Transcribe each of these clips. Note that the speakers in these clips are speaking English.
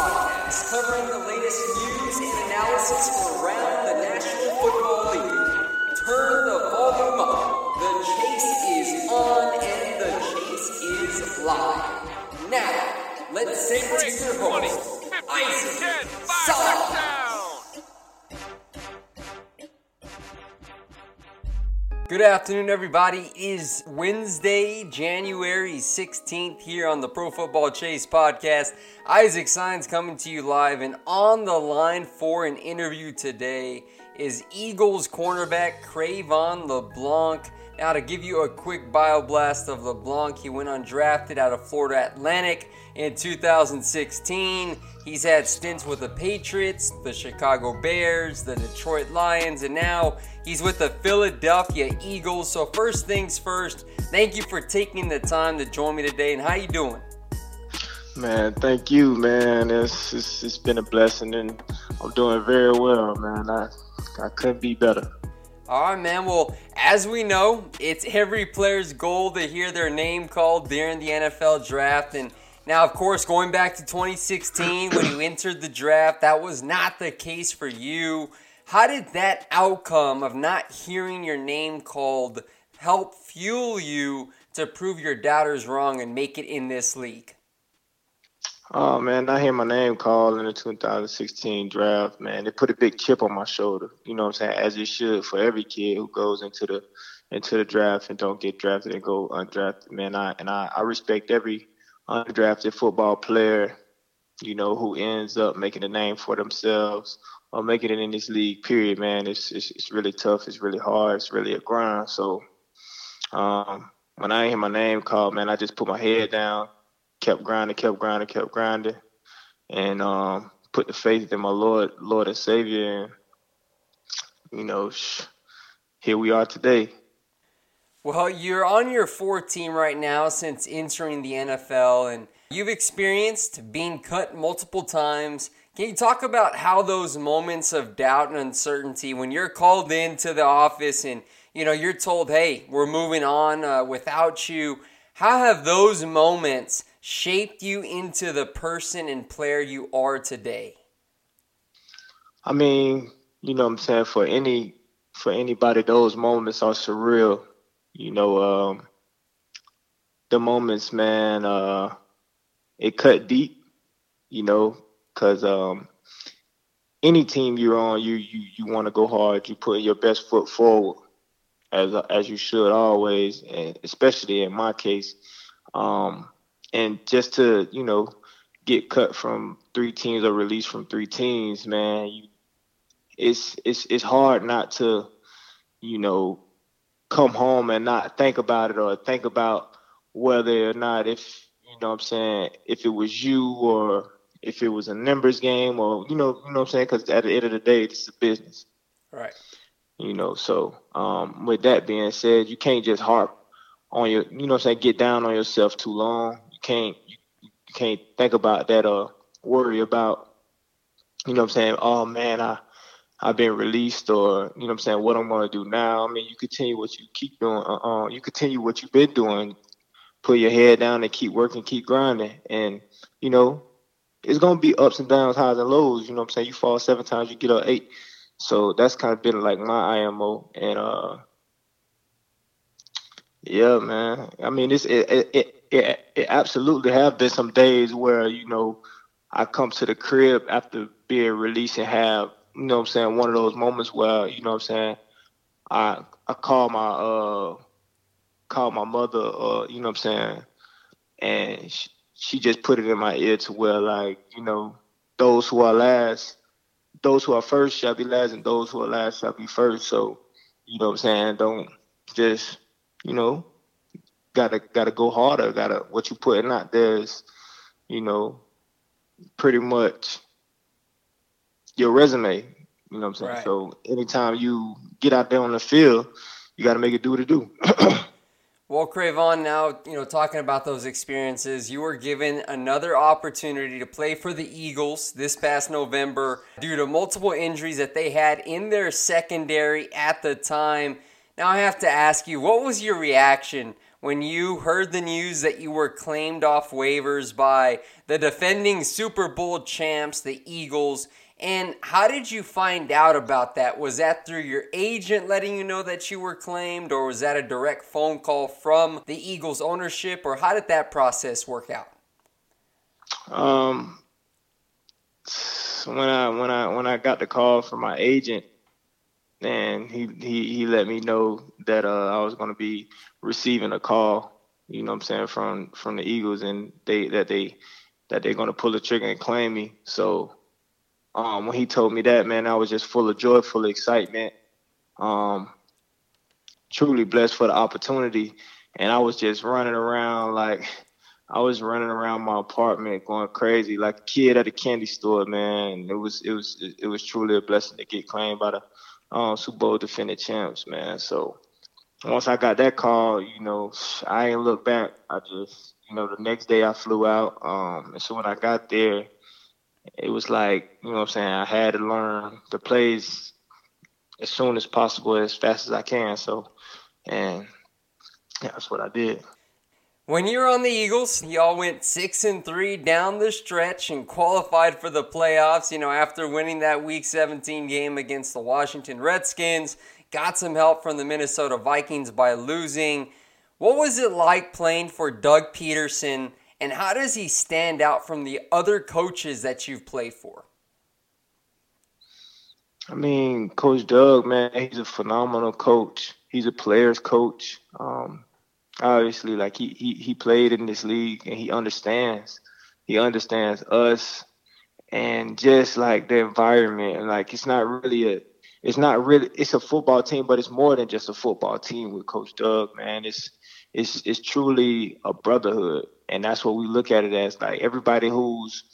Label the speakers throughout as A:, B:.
A: Podcast, covering the latest news and analysis from around the National Football League. Turn the volume up. The chase is on and the chase is live. Now, let's sing to your host, Isaac Salah. Good afternoon, everybody. It is Wednesday, January 16th, here on the Pro Football Chase podcast. Isaac Signs coming to you live, and on the line for an interview today is Eagles cornerback Cre'Von LeBlanc. Now, to give you a quick bio blast of LeBlanc, he went undrafted out of Florida Atlantic in 2016. He's had stints with the Patriots, the Chicago Bears, the Detroit Lions, and now he's with the Philadelphia Eagles. So first things first, thank you for taking the time to join me today. And how you doing?
B: Man, thank you, man. It's, it's, it's been a blessing, and I'm doing very well, man. I I couldn't be better.
A: All right, man. Well, as we know, it's every player's goal to hear their name called during the NFL draft, and now, of course, going back to 2016 when you entered the draft, that was not the case for you. How did that outcome of not hearing your name called help fuel you to prove your doubters wrong and make it in this league?
B: Oh man, I hear my name called in the 2016 draft, man. It put a big chip on my shoulder. You know what I'm saying? As it should for every kid who goes into the into the draft and don't get drafted and go undrafted. Man, I and I, I respect every undrafted football player, you know, who ends up making a name for themselves or making it in this league. Period, man. It's it's, it's really tough. It's really hard. It's really a grind. So, um, when I hear my name called, man, I just put my head down, kept grinding, kept grinding, kept grinding, and um, put the faith in my Lord, Lord and Savior, and you know, sh- here we are today.
A: Well, you're on your fourth team right now since entering the NFL, and you've experienced being cut multiple times. Can you talk about how those moments of doubt and uncertainty, when you're called into the office and you know you're told, "Hey, we're moving on uh, without you," how have those moments shaped you into the person and player you are today?
B: I mean, you know, what I'm saying for any for anybody, those moments are surreal you know, um, the moments, man, uh, it cut deep, you know, because um, any team you're on, you you you want to go hard. You put your best foot forward, as as you should always, and especially in my case. Um, and just to you know get cut from three teams or released from three teams, man, you, it's it's it's hard not to, you know, come home and not think about it or think about whether or not if you know what I'm saying if it was you or if it was a numbers game or you know you know what I'm saying because at the end of the day it's a business.
A: Right.
B: You know, so um, with that being said, you can't just harp on your, you know, I'm saying, get down on yourself too long. You can't, you, you can't think about that or worry about, you know, what I'm saying, oh man, I, I've been released, or you know, what I'm saying, what I'm gonna do now. I mean, you continue what you keep doing. Uh, uh, you continue what you've been doing. Put your head down and keep working, keep grinding, and you know, it's gonna be ups and downs, highs and lows. You know, what I'm saying, you fall seven times, you get up eight so that's kind of been like my IMO, and uh, yeah, man. I mean, it's it it it, it absolutely have been some days where you know I come to the crib after being released and have you know what I'm saying one of those moments where you know what I'm saying I I call my uh call my mother uh you know what I'm saying and she, she just put it in my ear to where like you know those who are last those who are first shall be last, and those who are last shall be first. So, you know what I'm saying? Don't just, you know, gotta gotta go harder. Gotta what you putting out there is, you know, pretty much your resume. You know what I'm saying? Right. So anytime you get out there on the field, you got to make it do what it do.
A: Well, Cre'Von, now, you know, talking about those experiences, you were given another opportunity to play for the Eagles this past November due to multiple injuries that they had in their secondary at the time. Now, I have to ask you, what was your reaction when you heard the news that you were claimed off waivers by the defending Super Bowl champs, the Eagles, and how did you find out about that? Was that through your agent letting you know that you were claimed, or was that a direct phone call from the Eagles ownership, or how did that process work out?
B: Um, when I when I when I got the call from my agent, and he he he let me know that uh, I was going to be receiving a call. You know what I'm saying from from the Eagles, and they that they that they're going to pull the trigger and claim me. So um, when he told me that, man, I was just full of joy, full of excitement. Um, truly blessed for the opportunity, and I was just running around like I was running around my apartment going crazy like a kid at a candy store, man. It was it was it was truly a blessing to get claimed by the um, Super Bowl defending champs, man. So once I got that call, you know, I ain't look back. I just, you know, the next day I flew out. Um, and so when I got there, it was like, you know what I'm saying, I had to learn the plays as soon as possible, as fast as I can. So, and yeah, that's what I did.
A: When you were on the Eagles, y'all went six and three down the stretch and qualified for the playoffs. You know, after winning that Week 17 game against the Washington Redskins, got some help from the Minnesota Vikings by losing. What was it like playing for Doug Pederson and how does he stand out from the other coaches that you've played for?
B: I mean, Coach Doug, man, he's a phenomenal coach. He's a player's coach. Um, obviously, like he, he he played in this league and he understands. He understands us and just like the environment. And Like it's not really a it's not really it's a football team, but it's more than just a football team with Coach Doug, man. It's it's it's truly a brotherhood and that's what we look at it as. Like everybody who's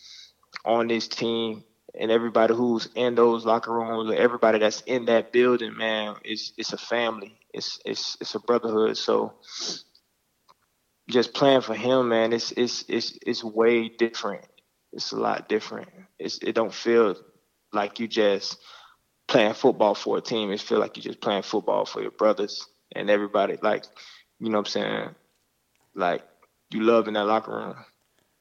B: on this team and everybody who's in those locker rooms, everybody that's in that building, man, it's it's a family. It's it's it's a brotherhood. So just playing for him, man, it's it's it's it's way different. It's a lot different. It's it don't feel like you just playing football for a team. It feel like you're just playing football for your brothers and everybody. Like, you know what I'm saying? Like you love in that locker room.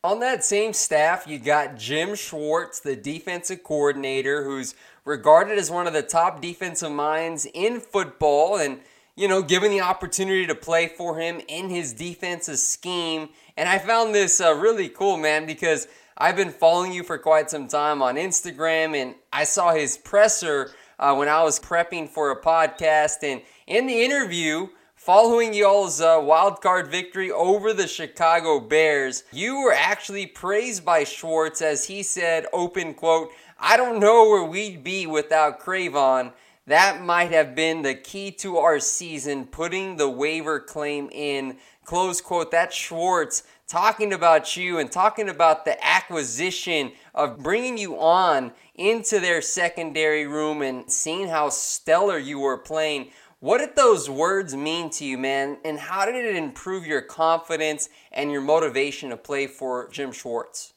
A: On that same staff, you got Jim Schwartz, the defensive coordinator, who's regarded as one of the top defensive minds in football and, you know, given the opportunity to play for him in his defensive scheme. And I found this uh, really cool, man, because I've been following you for quite some time on Instagram and I saw his presser uh, when I was prepping for a podcast. And in the interview, Following y'all's uh, wild card victory over the Chicago Bears, you were actually praised by Schwartz as he said, open quote, I don't know where we'd be without Cre'Von. That might have been the key to our season, putting the waiver claim in. Close quote. That's Schwartz talking about you and talking about the acquisition of bringing you on into their secondary room and seeing how stellar you were playing. What did those words mean to you, man? And how did it improve your confidence and your motivation to play for Jim Schwartz?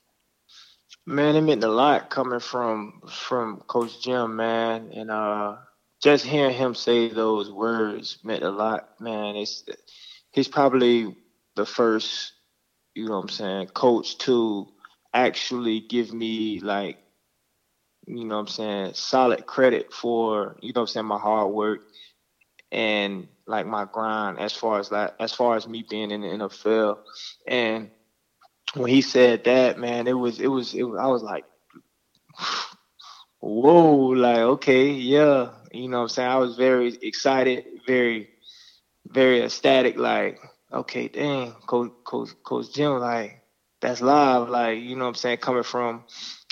B: Man, it meant a lot coming from from Coach Jim, man, and uh, just hearing him say those words meant a lot, man. It's he's probably the first, you know what I'm saying, coach to actually give me like, you know what I'm saying, solid credit for, you know what I'm saying, my hard work and like my grind as far as like as far as me being in the NFL. And when he said that, man, it was it was it was I was like whoa, like okay, yeah. You know what I'm saying? I was very excited, very very ecstatic, like, okay, dang, Coach Coach Coach Jim, like, that's live, like, you know what I'm saying, coming from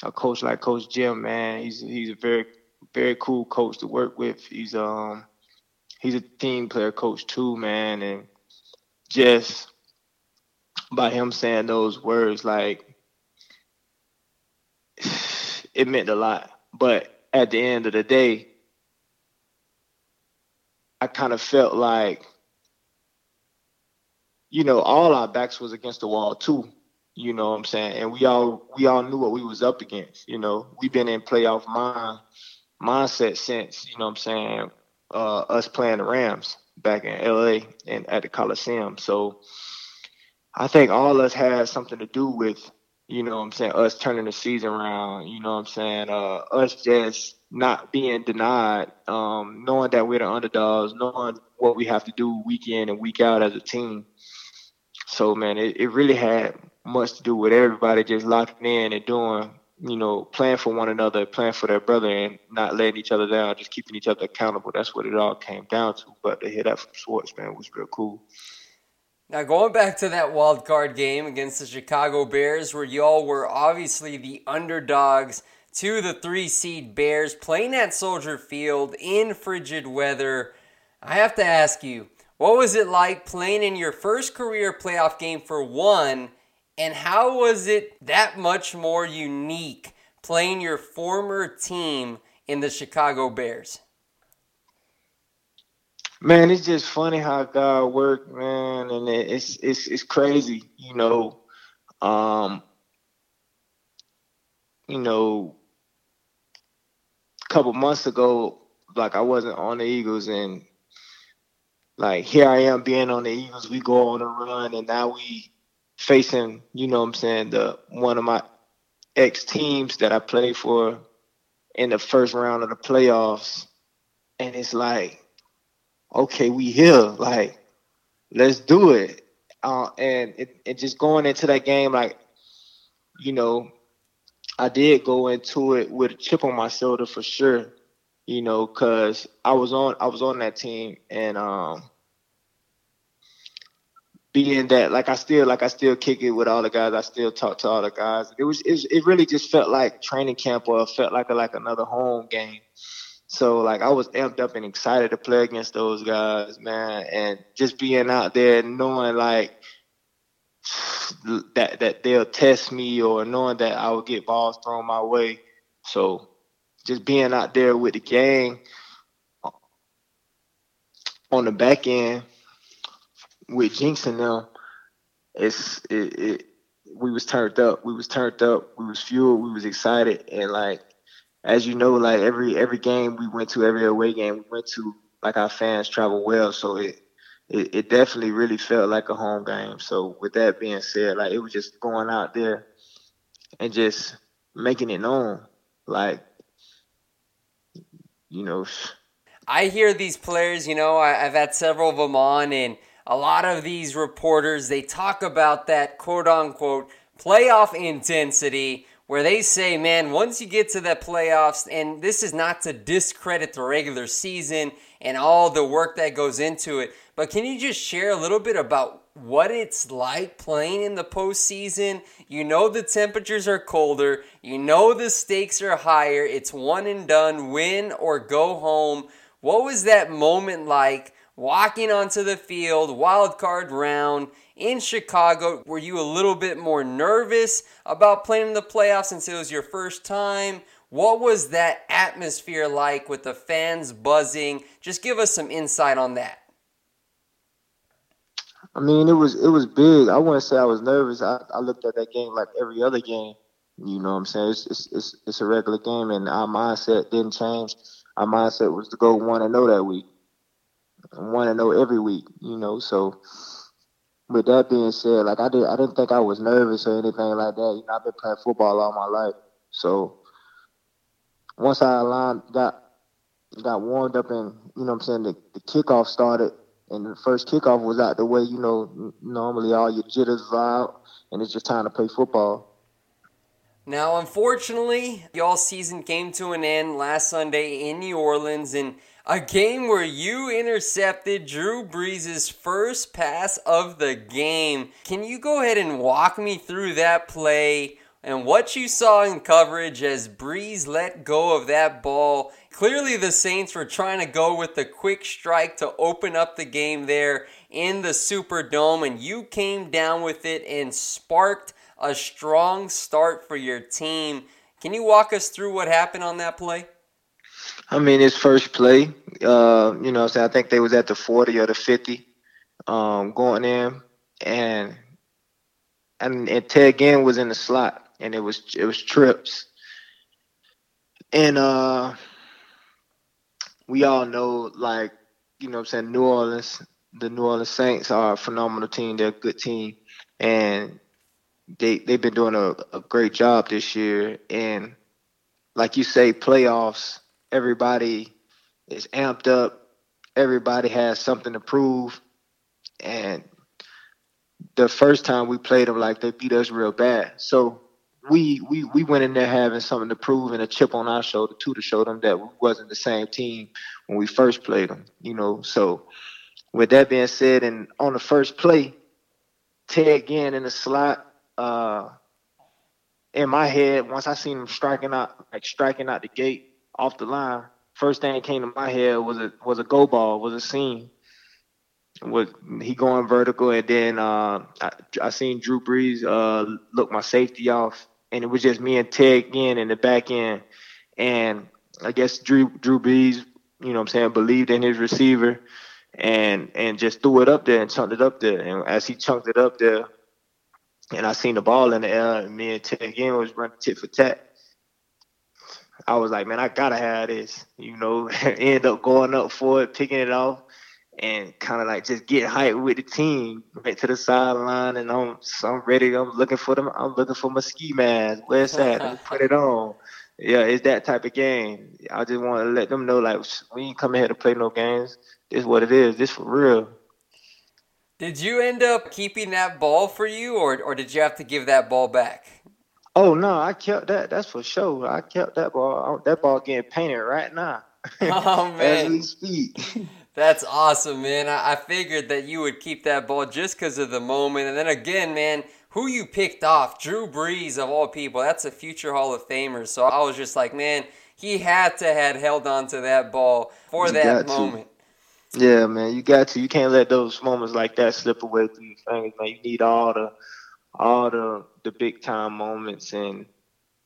B: a coach like Coach Jim, man. He's he's a very very cool coach to work with. He's um he's a team player coach too, man, and just by him saying those words, like it meant a lot. But at the end of the day, I kind of felt like, you know, all our backs was against the wall too. You know what I'm saying? And we all we all knew what we was up against. You know, we've been in playoff mind mindset since, you know what I'm saying, uh, us playing the Rams back in LA and at the Coliseum. So I think all of us had something to do with, you know what I'm saying, us turning the season around, you know what I'm saying, uh, us just not being denied, um, knowing that we're the underdogs, knowing what we have to do week in and week out as a team. So man, it, it really had much to do with everybody just locking in and doing you know, playing for one another, playing for their brother, and not letting each other down, just keeping each other accountable. That's what it all came down to. But to hear that from Schwartz, man, was real cool.
A: Now, going back to that wild card game against the Chicago Bears, where y'all were obviously the underdogs to the three seed Bears, playing at Soldier Field in frigid weather, I have to ask you, what was it like playing in your first career playoff game for one? And how was it that much more unique playing your former team in the Chicago Bears?
B: Man, it's just funny how God worked, man, and it's it's it's crazy, you know. Um, you know, a couple months ago, like I wasn't on the Eagles, and like here I am being on the Eagles. We go on a run, and now we facing, you know what I'm saying, the one of my ex teams that I played for in the first round of the playoffs. And it's like, okay, we here. Like, let's do it. Uh, and it, it just going into that game, like, you know, I did go into it with a chip on my shoulder for sure, you know, cause I was on I was on that team and um being that like I still like I still kick it with all the guys. I still talk to all the guys. It was it, it really just felt like training camp or felt like a, like another home game. So like I was amped up and excited to play against those guys, man, and just being out there knowing like that that they'll test me or knowing that I will get balls thrown my way. So just being out there with the gang uh, on the back end with Jinx and them, it's it, it we was turned up. We was turned up. We was fueled. We was excited. And like as you know, like every every game we went to, every away game we went to, like our fans travel well. So it it, it definitely really felt like a home game. So with that being said, like it was just going out there and just making it known. Like, you know.
A: I hear these players, you know, I, have had several of them on, and a lot of these reporters they talk about that quote unquote playoff intensity where they say, man, once you get to the playoffs, and this is not to discredit the regular season and all the work that goes into it, but can you just share a little bit about what it's like playing in the postseason? You know the temperatures are colder, you know the stakes are higher, it's one and done, win or go home. What was that moment like walking onto the field, wild card round in Chicago. Were you a little bit more nervous about playing in the playoffs since it was your first time? What was that atmosphere like with the fans buzzing? Just give us some insight on that.
B: I mean, it was it was big. I wouldn't say I was nervous. I, I looked at that game like every other game. You know what I'm saying? It's, it's it's it's a regular game, and our mindset didn't change. Our mindset was to go one and know that week, one to know every week. You know, so with that being said, like I did, I didn't think I was nervous or anything like that. You know, I've been playing football all my life, so once I aligned, got got warmed up and you know what I'm saying the, the kickoff started and the first kickoff was out the way, you know, normally all your jitters are out and it's just time to play football.
A: Now, unfortunately, y'all season came to an end last Sunday in New Orleans in a game where you intercepted Drew Brees' first pass of the game. Can you go ahead and walk me through that play? and what you saw in coverage as Brees let go of that ball. Clearly, the Saints were trying to go with the quick strike to open up the game there in the Superdome, and you came down with it and sparked a strong start for your team. Can you walk us through what happened on that play?
B: I mean, his first play, uh, you know, I think they was at the 40 or the 50 um, going in, and and, and Ted Ginn was in the slot and it was it was trips. And uh we all know like, you know I'm saying, New Orleans, the New Orleans Saints are a phenomenal team, they're a good team. And they they've been doing a, a great job this year. And like you say, playoffs, everybody is amped up. Everybody has something to prove. And the first time we played them, like they beat us real bad. So we we we went in there having something to prove and a chip on our shoulder too to show them that we wasn't the same team when we first played them. You know, so with that being said, and on the first play, Ted Ginn in the slot, uh, in my head, once I seen him striking out like striking out the gate off the line, first thing that came to my head was a was a go ball, was a seam. Was he going vertical, and then uh, I, I seen Drew Brees uh, look my safety off and it was just me and Ted Ginn in the back end. And I guess Drew Drew Brees, you know what I'm saying, believed in his receiver and and just threw it up there and chunked it up there. And as he chunked it up there, and I seen the ball in the air, and me and Ted Ginn was running tit for tat. I was like, man, I gotta have this, you know. end up going up for it, picking it off, and kind of like just get hyped with the team, right to the sideline, and I'm so I'm ready. I'm looking for them. I'm looking for my ski mask. Where's that? Put it on. Yeah, it's that type of game. I just want to let them know, like, we ain't coming here to play no games. This is what it is. This for real.
A: Did you end up keeping that ball for you, or or did you have to give that ball back?
B: Oh no, I kept that. That's for sure. I kept that ball. That ball getting painted right now.
A: Oh man,
B: as we speak.
A: That's awesome, man. I, I figured that you would keep that ball just because of the moment. And then again, man, who you picked off, Drew Brees of all people, that's a future Hall of Famer. So I was just like, man, he had to had held on to that ball for
B: You
A: that
B: got to.
A: moment.
B: Yeah, man, you got to. You can't let those moments like that slip away through your fingers, man. You need all the, all the the big time moments and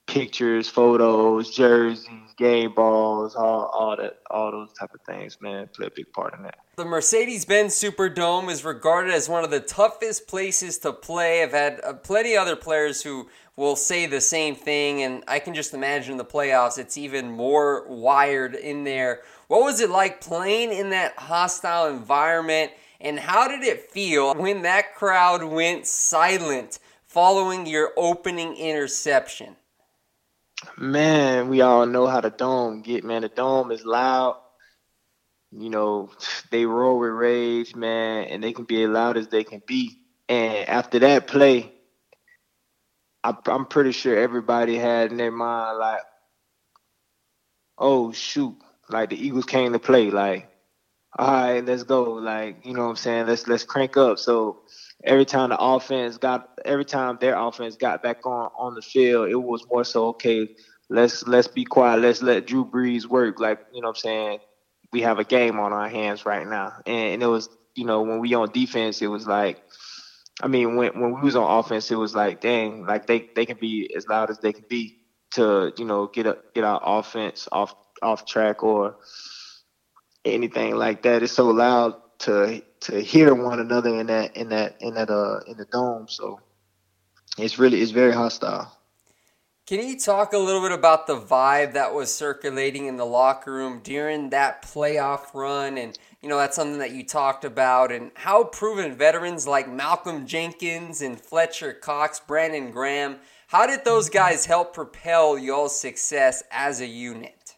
B: pictures, photos, jerseys, game balls, all all that, all those type of things, man, play a big part in that.
A: The Mercedes Benz Superdome is regarded as one of the toughest places to play. I've had uh, plenty other players who will say the same thing, and I can just imagine the playoffs, it's even more wired in there. What was it like playing in that hostile environment, and how did it feel when that crowd went silent following your opening interception?
B: Man, we all know how the dome get, man. The dome is loud. You know, they roar with rage, man, and they can be as loud as they can be. And after that play, I, I'm pretty sure everybody had in their mind like, "Oh shoot!" Like the Eagles came to play. Like, all right, let's go. Like, you know what I'm saying? Let's let's crank up. So every time the offense got, every time their offense got back on on the field, it was more so okay. Let's let's be quiet. Let's let Drew Brees work. Like, you know what I'm saying? we have a game on our hands right now. And, and it was, you know, when we on defense, it was like, I mean, when when we was on offense, it was like, dang, like they they can be as loud as they can be to, you know, get a, get our offense off off track or anything like that. It's so loud to to hear one another in that in that in that uh in the dome. So it's really it's very hostile.
A: Can you talk a little bit about the vibe that was circulating in the locker room during that playoff run? And, you know, that's something that you talked about, and how proven veterans like Malcolm Jenkins and Fletcher Cox, Brandon Graham, how did those guys help propel y'all's success as a unit?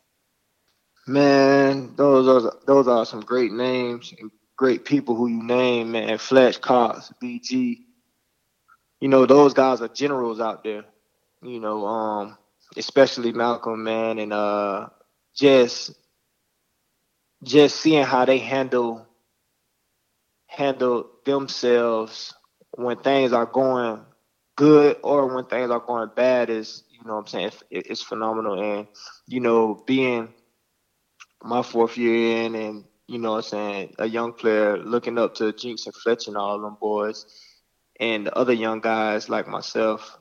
B: Man, those are those are some great names and great people who you name, man. Fletch Cox, BG. You know, those guys are generals out there you know, um, especially Malcolm, man, and uh, just just seeing how they handle handle themselves when things are going good or when things are going bad is you know what I'm saying it, it's phenomenal and you know being my fourth year in and you know what I'm saying a young player looking up to Jinx and Fletch and all them boys and the other young guys like myself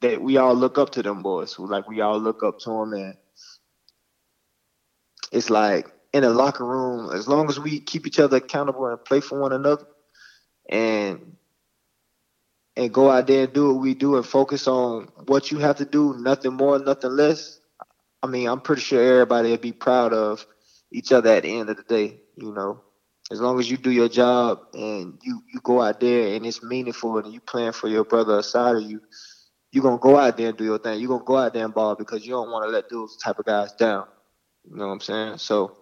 B: that we all look up to them boys. Like we all look up to them, and it's like in a locker room. As long as we keep each other accountable and play for one another, and and go out there and do what we do and focus on what you have to do, nothing more, nothing less. I mean, I'm pretty sure everybody would be proud of each other at the end of the day. You know, as long as you do your job and you you go out there and it's meaningful and you playing for your brother aside of you you're gonna go out there and do your thing. You're gonna go out there and ball because you don't want to let those type of guys down. You know what I'm saying? So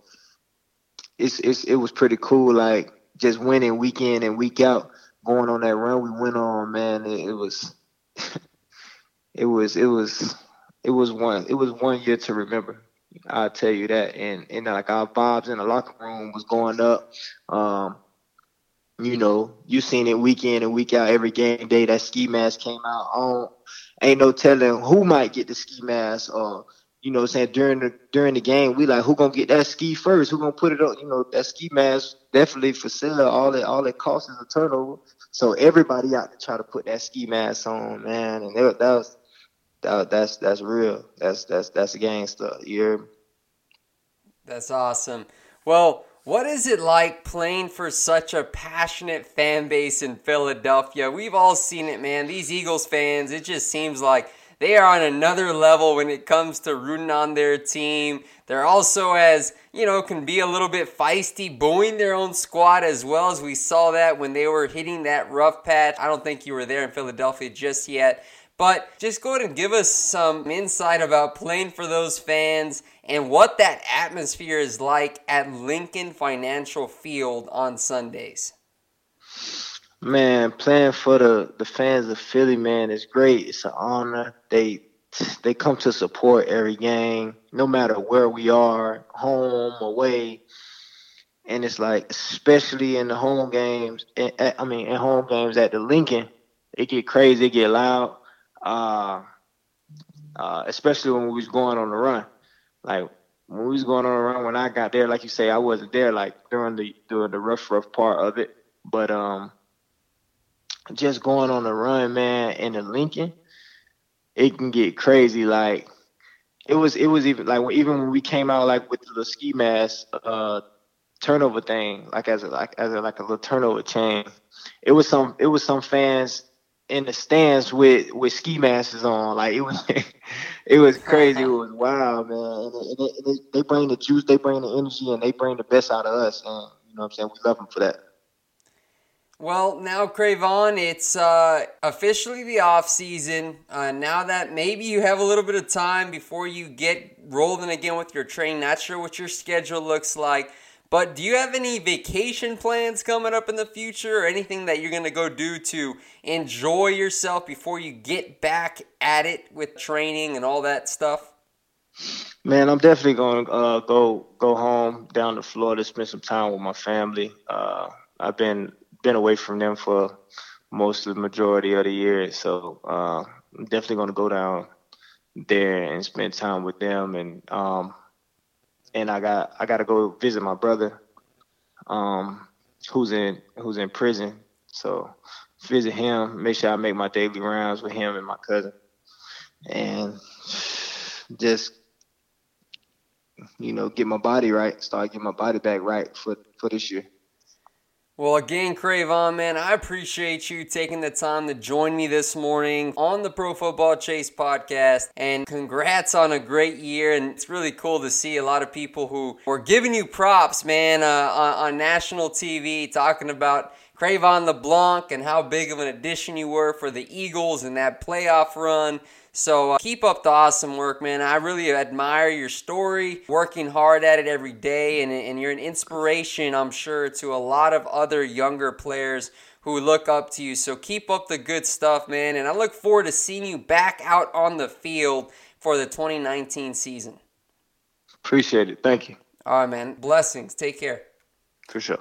B: it's it's it was pretty cool, like just winning week in and week out, going on that run we went on, man. It, it was it was it was it was one it was one year to remember. I'll tell you that. And and like our vibes in the locker room was going up. Um, you know, you seen it week in and week out every game day that ski mask came out. Don't, ain't no telling who might get the ski mask or you know saying during the during the game we like who gonna get that ski first who gonna put it on you know that ski mask definitely for sale all it all it costs is a turnover so everybody out to try to put that ski mask on man and that, that was that, that's that's real that's that's that's a gangster you
A: that's awesome well what is it like playing for such a passionate fan base in Philadelphia? We've all seen it, man. These Eagles fans, it just seems like they are on another level when it comes to rooting on their team. They're also as, you know, can be a little bit feisty, booing their own squad as well as we saw that when they were hitting that rough patch. I don't think you were there in Philadelphia just yet. But just go ahead and give us some insight about playing for those fans and what that atmosphere is like at Lincoln Financial Field on Sundays.
B: Man, playing for the, the fans of Philly, man, is great. It's an honor. They they come to support every game, no matter where we are, home, away. And it's like, especially in the home games, eh, eh, I mean, in home games at the Lincoln, it get crazy, it get loud uh, uh, especially when we was going on the run. Like when we was going on a run, when I got there, like you say, I wasn't there like during the during the rough rough part of it. But um, just going on the run, man, in the Lincoln, it can get crazy. Like it was it was even like even when we came out like with the ski mask uh turnover thing, like as a like as a like a little turnover chain. It was some it was some fans in the stands with with ski masks on. Like it was, it was crazy. It was wild, man. And, it, and it, they bring the juice, they bring the energy, and they bring the best out of us. And you know what I'm saying? We love them for that.
A: Well, now Cre'Von, it's uh, officially the off season. Uh, now that maybe you have a little bit of time before you get rolling again with your training. Not sure what your schedule looks like. But do you have any vacation plans coming up in the future or anything that you're going to go do to enjoy yourself before you get back at it with training and all that stuff?
B: Man, I'm definitely going to uh, go go home down to Florida, spend some time with my family. Uh, I've been been away from them for most of the majority of the year, so uh, I'm definitely going to go down there and spend time with them and um, and I got I got to go visit my brother, um, who's in who's in prison. So visit him, make sure I make my daily rounds with him and my cousin, and just you know get my body right, start getting my body back right for for this year.
A: Well, again, Cre'Von, man, I appreciate you taking the time to join me this morning on the Pro Football Chase podcast. And congrats on a great year. And it's really cool to see a lot of people who were giving you props, man, uh, on, on national TV, talking about Cre'Von LeBlanc and how big of an addition you were for the Eagles in that playoff run. So uh, keep up the awesome work, man. I really admire your story, working hard at it every day, and, and you're an inspiration, I'm sure, to a lot of other younger players who look up to you. So keep up the good stuff, man. And I look forward to seeing you back out on the field for the 2019 season.
B: Appreciate it. Thank you.
A: All right, man. Blessings. Take care.
B: For sure.